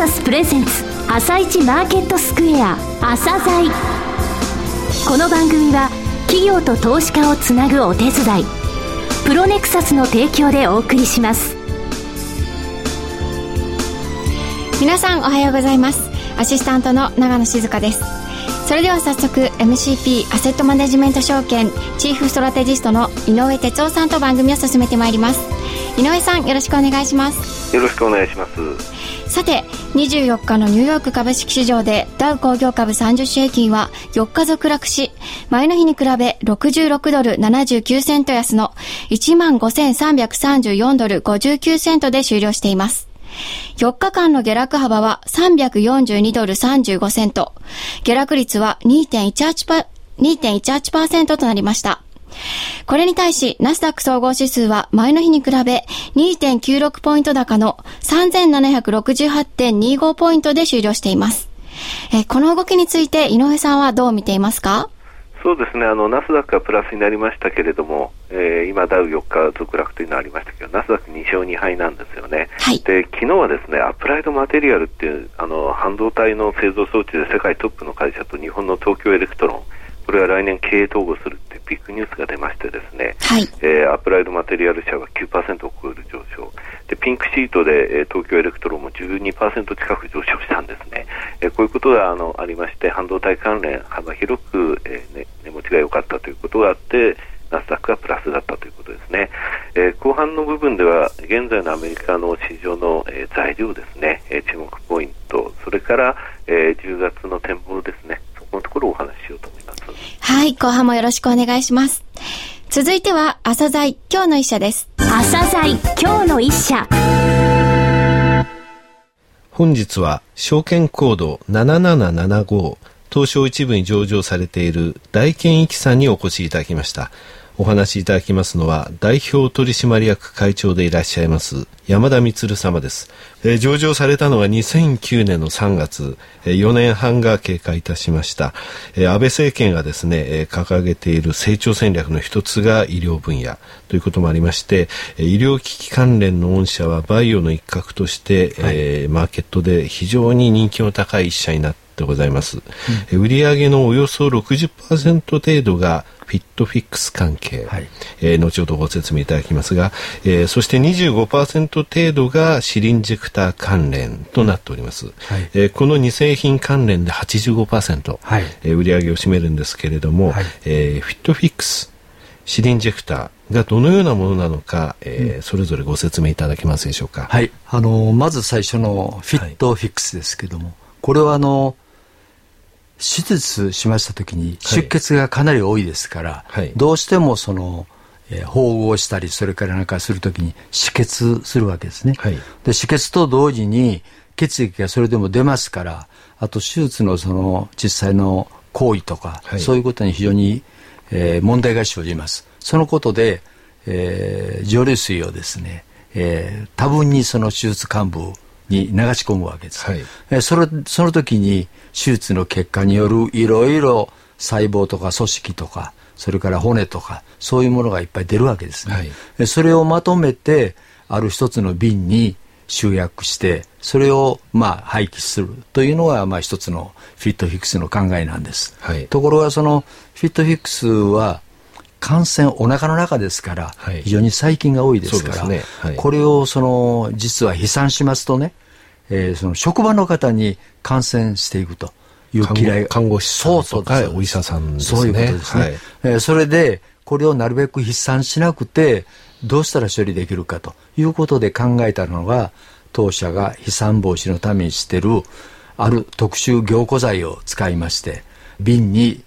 サスプレゼンツ朝一マーケットスクエア朝鮮この番組は企業と投資家をつなぐお手伝いプロネクサスの提供でお送りします。皆さんおはようございます。アシスタントの長野静香です。それでは早速 MCP アセットマネジメント証券チーフストラテジストの井上哲夫さんと番組を進めてまいります。井上さんよろしくお願いしますよろしくお願いしますさて24日のニューヨーク株式市場でダウ工業株30種平均は4日続落し前の日に比べ66ドル79セント安の15,334ドル59セントで終了しています4日間の下落幅は342ドル35セント。下落率は 2.18%, 2.18%となりました。これに対し、ナスダック総合指数は前の日に比べ2.96ポイント高の3768.25ポイントで終了しています。えこの動きについて井上さんはどう見ていますか？そうですね。あのナスダックはプラスになりましたけれども、えー、今、ダウ4日続落というのがありましたけど、ナスダック2勝2敗なんですよね、はい、で昨日はですねアプライドマテリアルっていうあの半導体の製造装置で世界トップの会社と日本の東京エレクトロン、これは来年経営統合するってビッグニュースが出ましてですね、はい、えー、アプライドマテリアル社は9%を超える上昇。でピンクシートで、えー、東京エレクトロンも12%近く上昇したんですね、えー、こういうことがあのありまして半導体関連幅広く、えーね、値持ちが良かったということがあってナスダックがプラスだったということですね、えー、後半の部分では現在のアメリカの市場の、えー、材料ですね、えー、注目ポイント。それから、えー、10月の展望ですねはい、後半もよろしくお願いします。続いては、朝鮮今日の一社です。朝鮮今日の一社。本日は、証券コード7775、東証一部に上場されている大健一さんにお越しいただきました。お話しいただきますのは代表取締役会長でいらっしゃいます山田充様です、えー、上場されたのは2009年の3月、えー、4年半が経過いたしました、えー、安倍政権がですね、えー、掲げている成長戦略の一つが医療分野。ということもありまして、えー、医療機器関連の御社はバイオの一角として、はい、えー、マーケットで非常に人気の高い一社になってございます、うん、売上のおよそ60%程度がフィットフィックス関係、はい、えー、後ほどご説明いただきますが、えー、そして25%程度がシリンジェクター関連となっております、はい、えー、この2製品関連で85%、はい。えー、売上を占めるんですけれども、はい、えー、フィットフィックスシリンジェクターがどのようなものなのか、えー、うん、それぞれご説明いただけますでしょうか？はい、あのまず最初のフィットフィックスですけども、はい、これはあの手術しました時に出血がかなり多いですから、はい、どうしてもその、えー、縫合したりそれからなんかする時に止血するわけですね、はい、で止血と同時に血液がそれでも出ますからあと手術のその実際の行為とか、はい、そういうことに非常に、えー、問題が生じます。そのことで、えー、蒸留水をですね、えー、多分にその手術幹部に流し込むわけです、はい、えそれその時に手術の結果によるいろいろ細胞とか組織とかそれから骨とかそういうものがいっぱい出るわけですね、はい、それをまとめてある一つの瓶に集約してそれをまあ廃棄する。というのがまあ一つのフィットフィックスの考えなんです、はい、ところがそのフィットフィックスは感染お腹の中ですから、非常に細菌が多いですから、ね。はい、これをその実は飛散しますとねえー、その職場の方に感染していくという嫌い看護師さんとかお医者さんですね。そういうことですね。はい、えー、それでこれをなるべく飛散しなくてどうしたら処理できるかということで考えたのが当社が飛散防止のためにしてるある特殊凝固剤を使いまして瓶に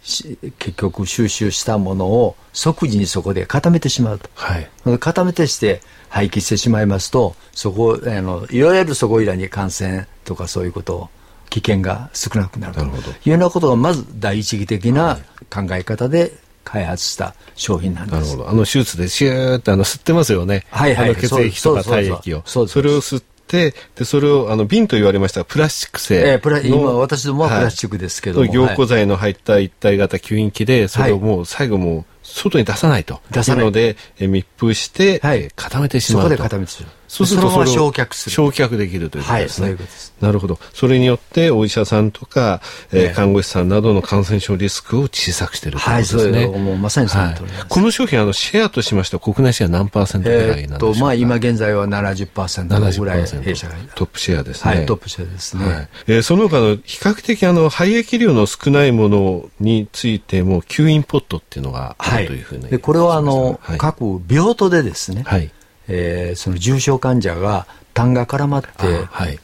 結局収集したものを即時にそこで固めてしまうと、はい、固めてして廃棄してしまいますとそこあのいわゆるそこいらに感染とかそういうことを危険が少なくなるというようなことがまず第一義的な考え方で開発した商品なんです。なるほど。あの手術でシューってあの吸ってますよね。はいはい。血液とか体液を。それを吸って、で、それを、あの、瓶と言われましたプラスチック製えー、プラ今、私どもはプラスチックですけども。凝固剤の入った一体型吸引器で、それをもう最後もう、外に出さないと。出さない。ので、え密封して、はい、固めてしまうと。そこで固めてしまう。そうするとそのまま焼却する。焼却できるということですね。はい、ううすなるほど。それによってお医者さんとか、えー、看護師さんなどの感染症リスクを小さくしているということですね。はい、もうまさにその通りはい、この商品あのシェアとしましては国内シェア何パーセントぐらいなんでしょうか？えー、とまあ今現在は70%ぐらい弊社がトップシェアですね。はい、トップシェアですね。はい、えー、その他の比較的あの肺液量の少ないものについても吸引ポットっていうのがあるというふうに、でこれはあの、各病棟でですね。はいえー、その重症患者が痰が絡まって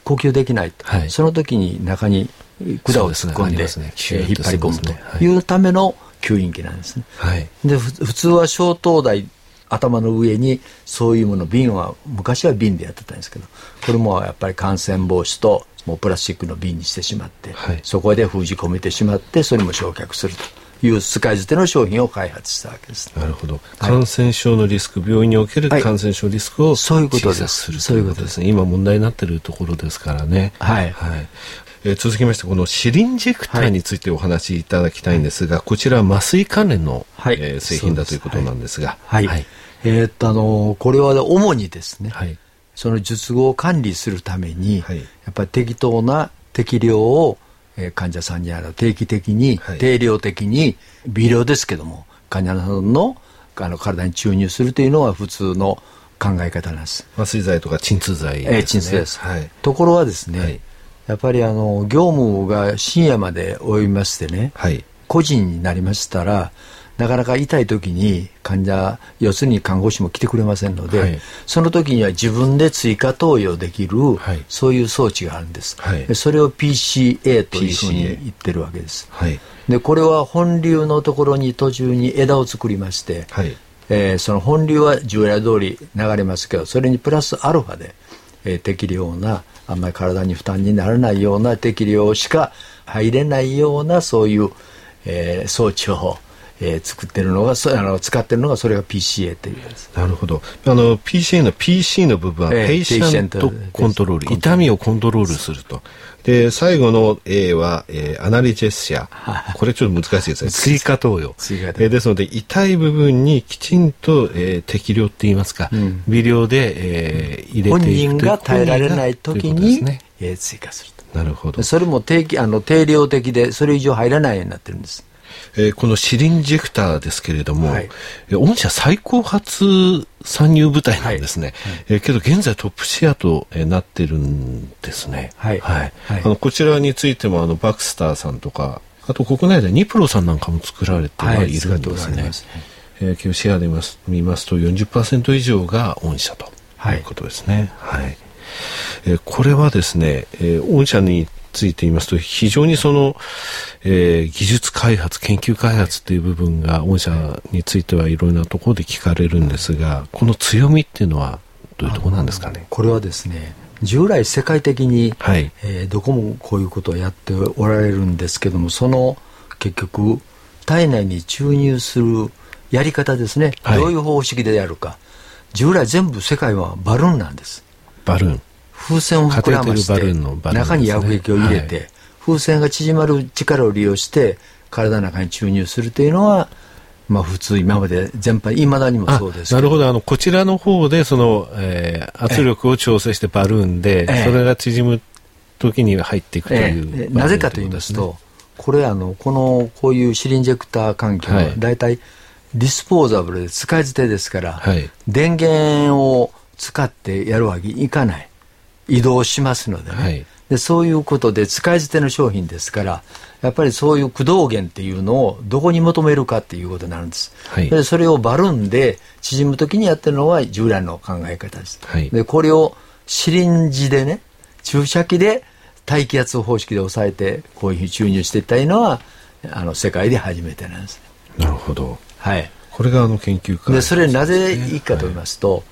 呼吸できないと、はい、その時に中に管を突っ込んで、ねね。えー、引っ張り込むと。い。うための吸引器なんですね。はい、で普通は小灯台頭の上にそういうもの瓶は昔は瓶でやってたんですけどこれもやっぱり感染防止ともうプラスチックの瓶にしてしまって、はい、そこで封じ込めてしまってそれも焼却すると。いう使い捨ての商品を開発したわけです。なるほど。感染症のリスク、はい、病院における感染症リスクをそういうことです。そういうことですね。今問題になっているところですからね。はい。はい。えー、続きましてこのシリンジェクターについてお話しいただきたいんですが、はい、こちらは麻酔関連の、はい、えー、製品だということなんですが、はい、はい、えー、っとあのこれは主にですね、はい、その術後を管理するために、はい、やっぱり適当な適量をえ患者さんにあの定期的に、はい、定量的に微量ですけども患者さんのあの体に注入するというのは普通の考え方なんです。麻酔剤とか鎮痛剤です、ね、え鎮痛です、はい、ところはですね、はい、やっぱりあの業務が深夜まで及びましてね、はい、個人になりましたらなかなか痛い時に患者要するに看護師も来てくれませんので、はい、その時には自分で追加投与できる、はい、そういう装置があるんです、はい、それを PCA というふうに言ってるわけです、でこれは本流のところに途中に枝を作りまして、えー、その本流は従来通り流れますけどそれにプラスアルファで、えー、適量なあんまり体に負担にならないような適量しか入れないようなそういう、えー、装置をえー、作ってるのがそあの使ってるのがそれが PCA というやつ。なるほど。あの PCA の PC の部分は、 patient control 痛みをコントロールすると。で最後の A は、えー、 analgesiaこれちょっと難しいですね。追加投与。追加投与、えー、ですので痛い部分にきちんと、えー、適量って言いますか、うん、微量で、えー、入れていく本人が耐えられない時に、ね。えー、追加すると。なるほど。それも定あの定量的でそれ以上入らないようになってるんですえー、このシリンジェクターですけれども、はい、御社最高発参入部隊なんですね、はい。はい、えー、けど現在トップシェアと、えー、なってるんですね、はい。はい。あのこちらについてもあのバクスターさんとかあと国内でニプロさんなんかも作られてはいるんですね。はい、えー、シェアで見ますと40%以上が御社ということですね。はい、えー、これはですね、えー、御社について言いますと、非常にその、えー、技術開発、研究開発っていう部分が、御社についてはいろいろなところで聞かれるんですが、この強みっていうのは、どういうところなんですかね？これはですね、従来世界的に、はい、えー、どこもこういうことをやっておられるんですけども、その結局、体内に注入するやり方ですね、はい、どういう方式でやるか。従来全部世界はバルーンなんです。バルーン。風船を膨らまして、中に薬液を入れて、はい、風船が縮まる力を利用して体の中に注入するというのはまあ普通今まで全般いまだにもそうですなるほど。あのこちらの方でその、えー、圧力を調整してバルーンで、えそれが縮む時に入っていくという、えなぜかと言いますとこれあのこのこういうシリンジェクター環境は大体ディスポーザブルで使い捨てですから、はい、電源を使ってやるわけにいかない移動しますのでね、はい、でそういうことで使い捨ての商品ですからやっぱりそういう駆動源っていうのをどこに求めるかっていうことになるんです、はい、でそれをバルーンで縮む時にやってるのは従来の考え方です、はい、でこれをシリンジでね注射器で大気圧方式で抑えてこういうふうに注入していったのはあの世界で初めてなんですなるほど。はい。これがあの研究で、ね、それなぜいいかと言いますと、はい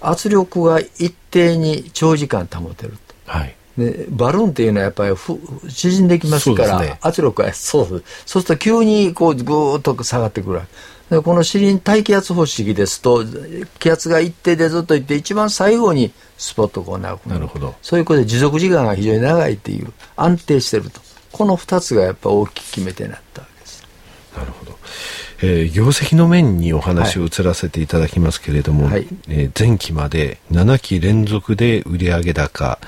圧力が一定に長時間保てると。はい。でバルーンっていうのはやっぱりふ縮んできますから、ね、圧力がそうそうすると急にこうぐーっと下がってくるでこのシリン大気圧方式ですと気圧が一定でずっといって一番最後にスポットこうなるなるほどそういうことで持続時間が非常に長いっていう安定してるとこの2つがやっぱ大きく決め手になったわけですなるほどえー、業績の面にお話を移らせていただきますけれども、はい、えー、前期まで7期連続で売上高、は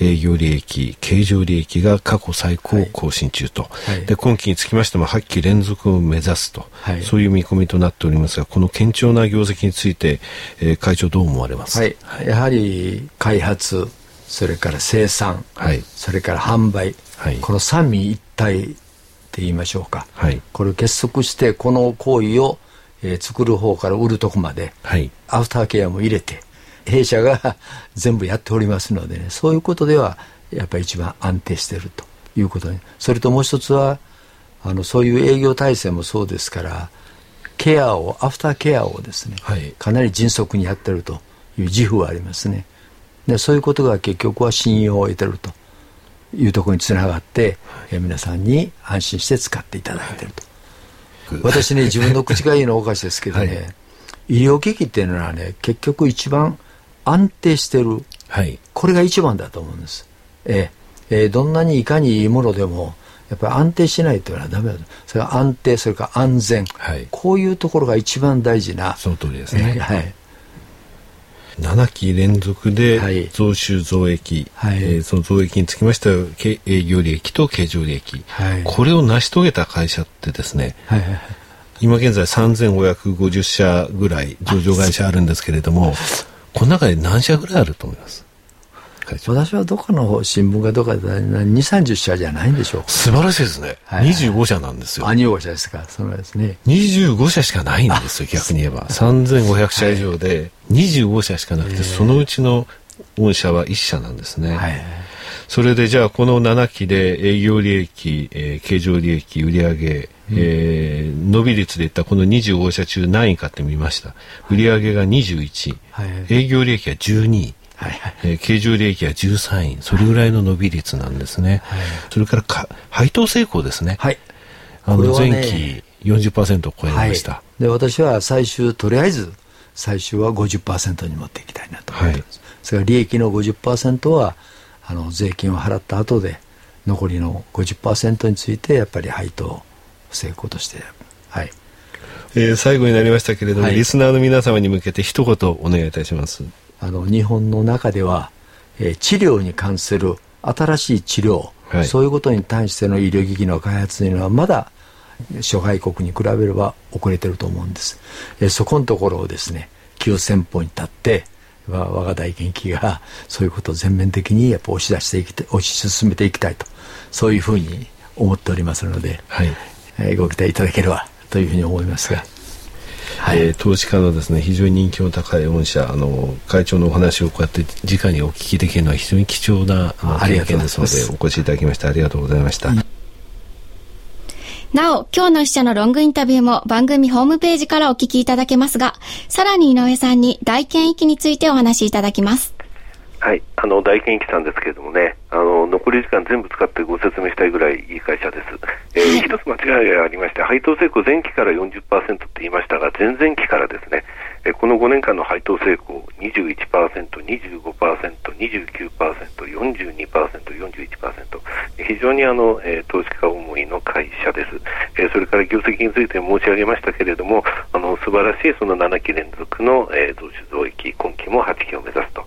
い、営業利益、経常利益が過去最高を更新中と、はい、で今期につきましても8期連続を目指すと、そういう見込みとなっておりますが、この堅調な業績について、えー、会長どう思われます、やはり開発、それから生産、それから販売、この三位一体って言いましょうか、はい、これを結束してこの行為を、えー、作る方から売るとこまで、はい、アフターケアも入れて弊社が 全部やっておりますのでねそういうことではやっぱり一番安定しているということにそれともう一つはあのそういう営業体制もそうですからケアをアフターケアをですね、はい、かなり迅速にやってるという自負はありますね。でそういうことが結局は信用を得てるというところにつながって、はい、皆さんに安心して使っていただいていると、はい、私ね自分の口がいいのはおかしいですけどね、はい、医療機器っていうのはね結局一番安定してる、はい、これが一番だと思うんです、えええー、どんなにいかにいいものでもやっぱり安定しないというのはダメだそれから安定それから安全、はい、こういうところが一番大事なその通りですね、えー、はい7期連続で増収増益、はい、えー、その増益につきましては営業利益と経常利益、はい、これを成し遂げた会社ってですね、はいはいはい、今現在3550社ぐらい上場会社あるんですけれどもこの中で何社ぐらいあると思います？私はどこの新聞がどこかで2、30社じゃないんでしょう素晴らしいですね。はい、25社なんですよ。あ、25社ですか。そうですね。25社しかないんですよ、逆に言えば。3500社以上で25社しかなくて、そのうちの御社は1社なんですね。はい、それでじゃあこの7期で営業利益、えー、経常利益、売上、うん、えー、伸び率でいったこの25社中何位かって見ました。売上が21、はい、営業利益は12位。はいはいえー、経常利益は13位、それぐらいの伸び率なんですね。はい、それからか配当成功ですね。はい、あの前期40%を超えました、はい、で私は最終とりあえず最終は50%に持っていきたいなと思ってます。はい、それから利益の50%はあの税金を払った後で残りの50%についてやっぱり配当成功としてはい。えー、最後になりましたけれども、はい、リスナーの皆様に向けて一言お願いいたします。あの日本の中では、えー、治療に関する新しい治療、はい、そういうことに対しての医療機器の開発というのはまだ諸外国に比べれば遅れてると思うんです。えー、そこのところをですね急先鋒に立って我が大研究がそういうことを全面的にやっぱ押し出していき押し進めていきたいとそういうふうに思っておりますので、はいえー、ご期待いただければというふうに思いますが。はい、えー、投資家のですね非常に人気の高い御社あの会長のお話をこうやって直にお聞きできるのは非常に貴重な経験ですのでお越しいただきましてありがとうございました。なお、今日の一社のロングインタビューも番組ホームページからお聞きいただけますが、さらに井上さんに大権益についてお話しいただきます。はい、あの大研機さんですけれどもね、あの残り時間全部使ってご説明したいぐらいいい会社です。えー、一つ間違いがありまして、配当成功前期から40%って言いましたが、前々期からですね、えこの5年間の配当成功21%、25%、29%、42%、41%、非常にあの、えー、投資家思いの会社です、えー、それから業績について申し上げましたけれども、あの素晴らしいその7期連続の、えー、増収増益、今期も8期を目指すと、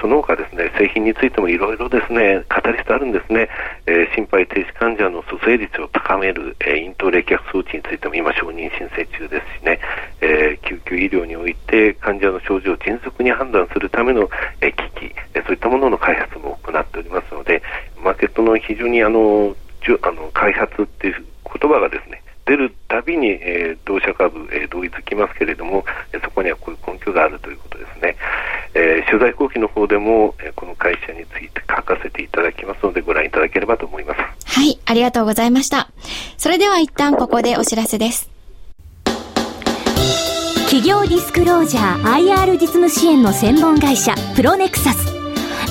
その他ですね、製品についてもいろいろですね、カタリストあるんですね、えー、心肺停止患者の蘇生率を高める、えー、イント冷却装置についても今承認申請中ですしね、えー、救急医療において患者の症状を迅速に判断するための、え機器、えそういったものの開発も行っておりますので、マーケットの非常にあのあの開発っていう言葉がですね出るたびに、えー、同社株、えー、同意つきますけれども、えー、そこにはこういう根拠があるということですね。えー、取材後期の方でも、えー、この会社について書かせていただきますのでご覧いただければと思います。はい、ありがとうございました。それでは一旦ここでお知らせです。企業ディスクロージャー IR 実務支援の専門会社プロネクサス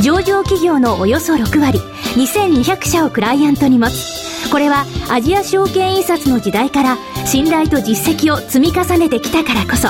上場企業のおよそ6割2200社をクライアントに持つこれはアジア証券印刷の時代から信頼と実績を積み重ねてきたからこそ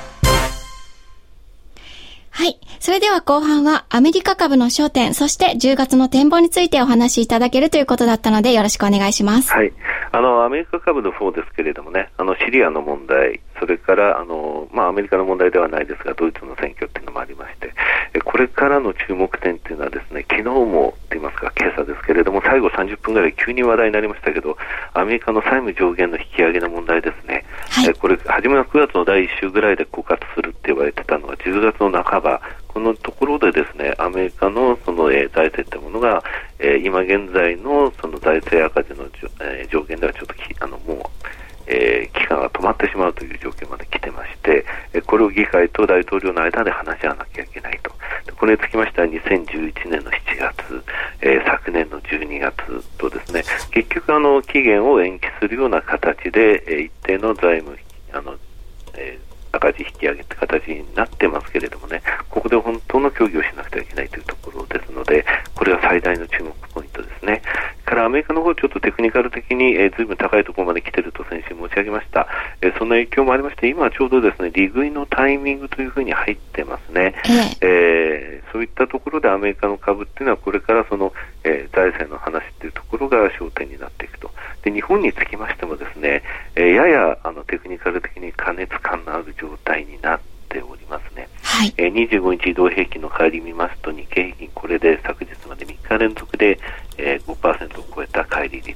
はい。それでは後半はアメリカ株の焦点、そして10月の展望についてお話しいただけるということだったのでよろしくお願いします。はい。あの、アメリカ株の方ですけれどもね、あの、シリアの問題、それから、あの、まあ、アメリカの問題ではないですが、ドイツの選挙っていうのもありまして、これからの注目点っていうのはですね、昨日もと言いますか、今朝ですけれども、最後30分ぐらい急に話題になりましたけど、アメリカの債務上限の引き上げの問題ですね。はい、これ、初めは9月の第1週ぐらいで枯渇するって言われて10月の半ば、このところでですね、アメリカのその、えー、財政というものが、えー、今現在のその財政赤字の、えー、上限ではちょっときあのもう、えー、期間が止まってしまうという状況まで来てまして、えこれを議会と大統領の間で話し合わなきゃいけないと。これにつきましては2011年の7月、えー、昨年の12月とですね、結局あの期限を延期するような形で、えー、一定の財務あの、えー赤字引き上げって形になってますけれどもね、ここで本当の協議をしなくてはいけないというところですので、これは最大の注目ポイントですね。からアメリカの方ちょっとテクニカル的に、えー、ずいぶん高いところまで来てると先週申し上げました。えー、そんな影響もありまして、今はちょうどですね、利食いのタイミングというふうに入ってますね。えー、そういったところでアメリカの株っていうのはこれからその、えー、財政の話っていうところが焦点になっていくと。で、日本につきましてもですね、えー、ややあのテクニカル的に過熱感のある状態になっておりますね。はい、えー、25日移動平均の帰り見ますと、日経平均これで昨日まで3日連続で、えー、5%を超えた乖離率、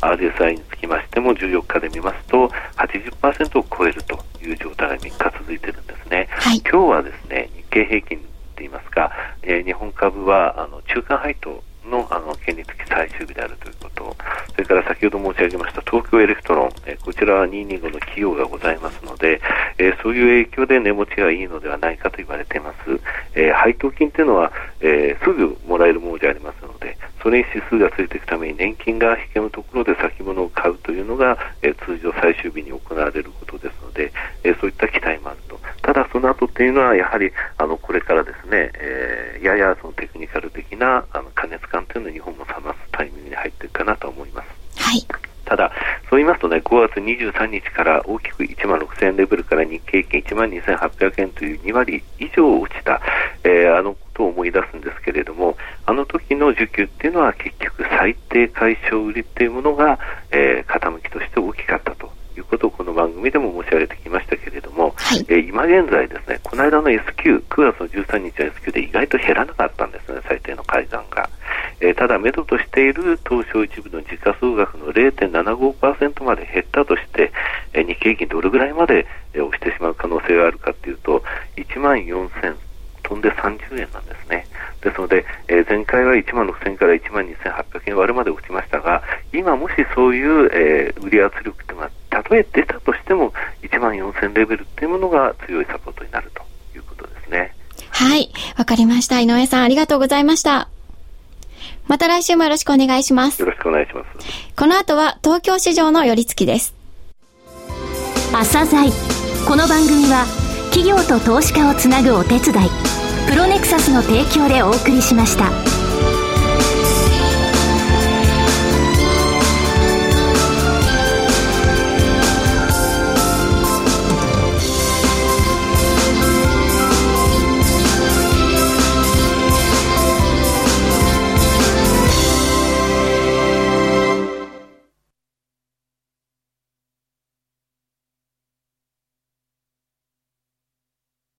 RSI につきましても14日で見ますと80%を超えるという状態が3日続いてるんですね。はい、今日はですね、日経平均といいますか、えー、日本株はあの中間配当のあの権利付き最終日であるということ、それから先ほど申し上げました東京エレクトロン、えこちらは225の企業がございますので、えー、そういう影響で値持ちがいいのではないかと言われています。えー、配当金というのは、えー、すぐもらえるものじゃありますので、それに指数がついていくために年金が引けむところで先物を買うというのが、え通常最終日に行われることですので、えそういった期待もあると。ただその後っていうのはやはりあのこれからですね、えややそのテクニカル的なあの加熱感というのを日本も冷ますタイミングに入っているかなと思います。はい。ただ、そう言いますとね、5月23日から大きく1万6000円レベルから日経平均1万2800円という2割以上落ちた、えー、あのことを思い出すんですけれども、あの時の需給っていうのは結局最低解消売りっていうものが、えー、傾きとして大きかったということをこの番組でも申し上げてはい、え、今現在ですね、この間の S q 9月の13日の S q で意外と減らなかったんですね、最低の改ざんが。えー、ただ、目処としている東証一部の時価総額の0.75%まで減ったとして、えー、日経平均どれぐらいまで、えー、押してしまう可能性があるかというと、1万4000飛んで30円なんですね。ですので、えー、前回は1万6000から1万2800円割るまで落ちましたが、今もしそういう、えー、売り圧力というのが、たとえ出たとしても、1万4000レベルというものが強いサポートになるということですね。はい。わかりました。井上さん、ありがとうございました。また来週もよろしくお願いします。よろしくお願いします。この後は東京市場の寄り付きです。朝鮮この番組は企業と投資家をつなぐお手伝いプロネクサスの提供でお送りしました。